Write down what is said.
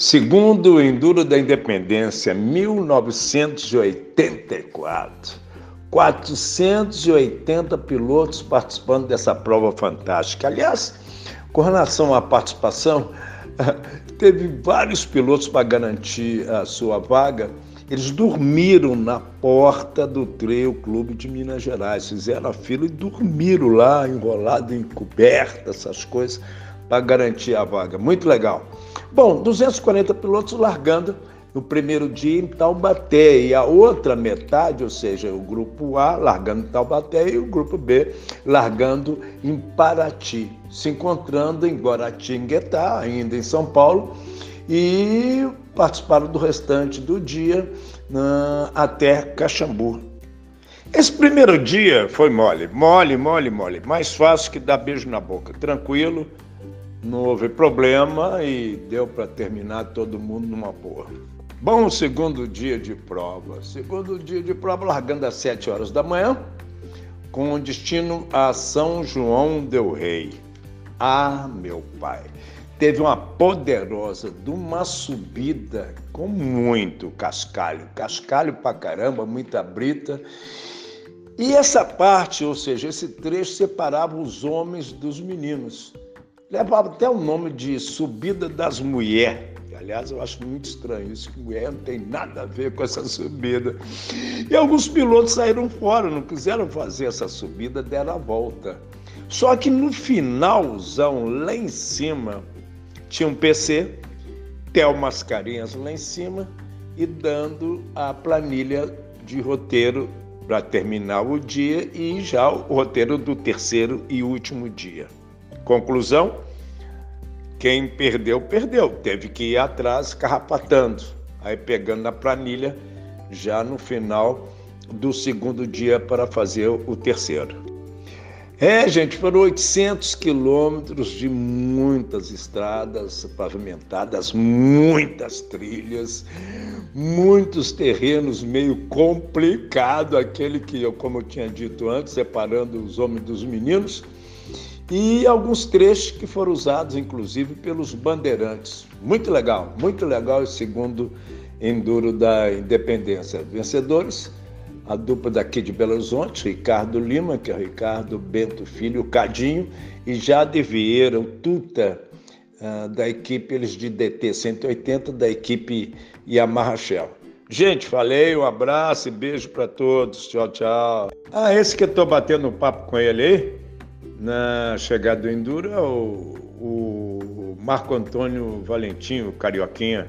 Segundo Enduro da Independência, 1984. 480 pilotos participando dessa prova fantástica. Aliás, com relação à participação, teve vários pilotos para garantir a sua vaga. Eles dormiram na porta do Trail Clube de Minas Gerais, fizeram a fila e dormiram lá, enrolado em coberta, essas coisas, para garantir a vaga. Muito legal. Bom, 240 pilotos largando no primeiro dia em Taubaté e a outra metade, ou seja, o grupo A largando em Taubaté e o grupo B largando em Paraty, se encontrando em Guaratinguetá, ainda em São Paulo, e participaram do restante do dia uh, até Caxambu. Esse primeiro dia foi mole, mole, mole, mole, mais fácil que dar beijo na boca, tranquilo, não houve problema e deu para terminar todo mundo numa boa. Bom, segundo dia de prova. Segundo dia de prova, largando às 7 horas da manhã, com destino a São João del Rei. Ah, meu pai! Teve uma poderosa de uma subida com muito cascalho, cascalho pra caramba, muita brita. E essa parte, ou seja, esse trecho separava os homens dos meninos levava até o nome de subida das mulheres. Aliás, eu acho muito estranho isso, que mulher não tem nada a ver com essa subida. E alguns pilotos saíram fora, não quiseram fazer essa subida, deram a volta. Só que no finalzão, lá em cima, tinha um PC, Tel Mascarinhas lá em cima e dando a planilha de roteiro para terminar o dia e já o roteiro do terceiro e último dia. Conclusão: quem perdeu, perdeu. Teve que ir atrás carrapatando, aí pegando na planilha já no final do segundo dia para fazer o terceiro. É, gente, foram 800 quilômetros de muitas estradas pavimentadas, muitas trilhas, muitos terrenos meio complicado, aquele que eu, como eu tinha dito antes, separando os homens dos meninos e alguns trechos que foram usados, inclusive, pelos bandeirantes. Muito legal, muito legal esse segundo Enduro da Independência. Vencedores, a dupla daqui de Belo Horizonte, Ricardo Lima, que é o Ricardo Bento Filho, o Cadinho, e Jade Vieira, o Tuta, uh, da equipe, eles de DT 180, da equipe Yamaha Shell. Gente, falei, um abraço e beijo para todos. Tchau, tchau. Ah, esse que eu tô batendo um papo com ele aí, na chegada do Enduro é o, o Marco Antônio Valentim, o Carioquinha.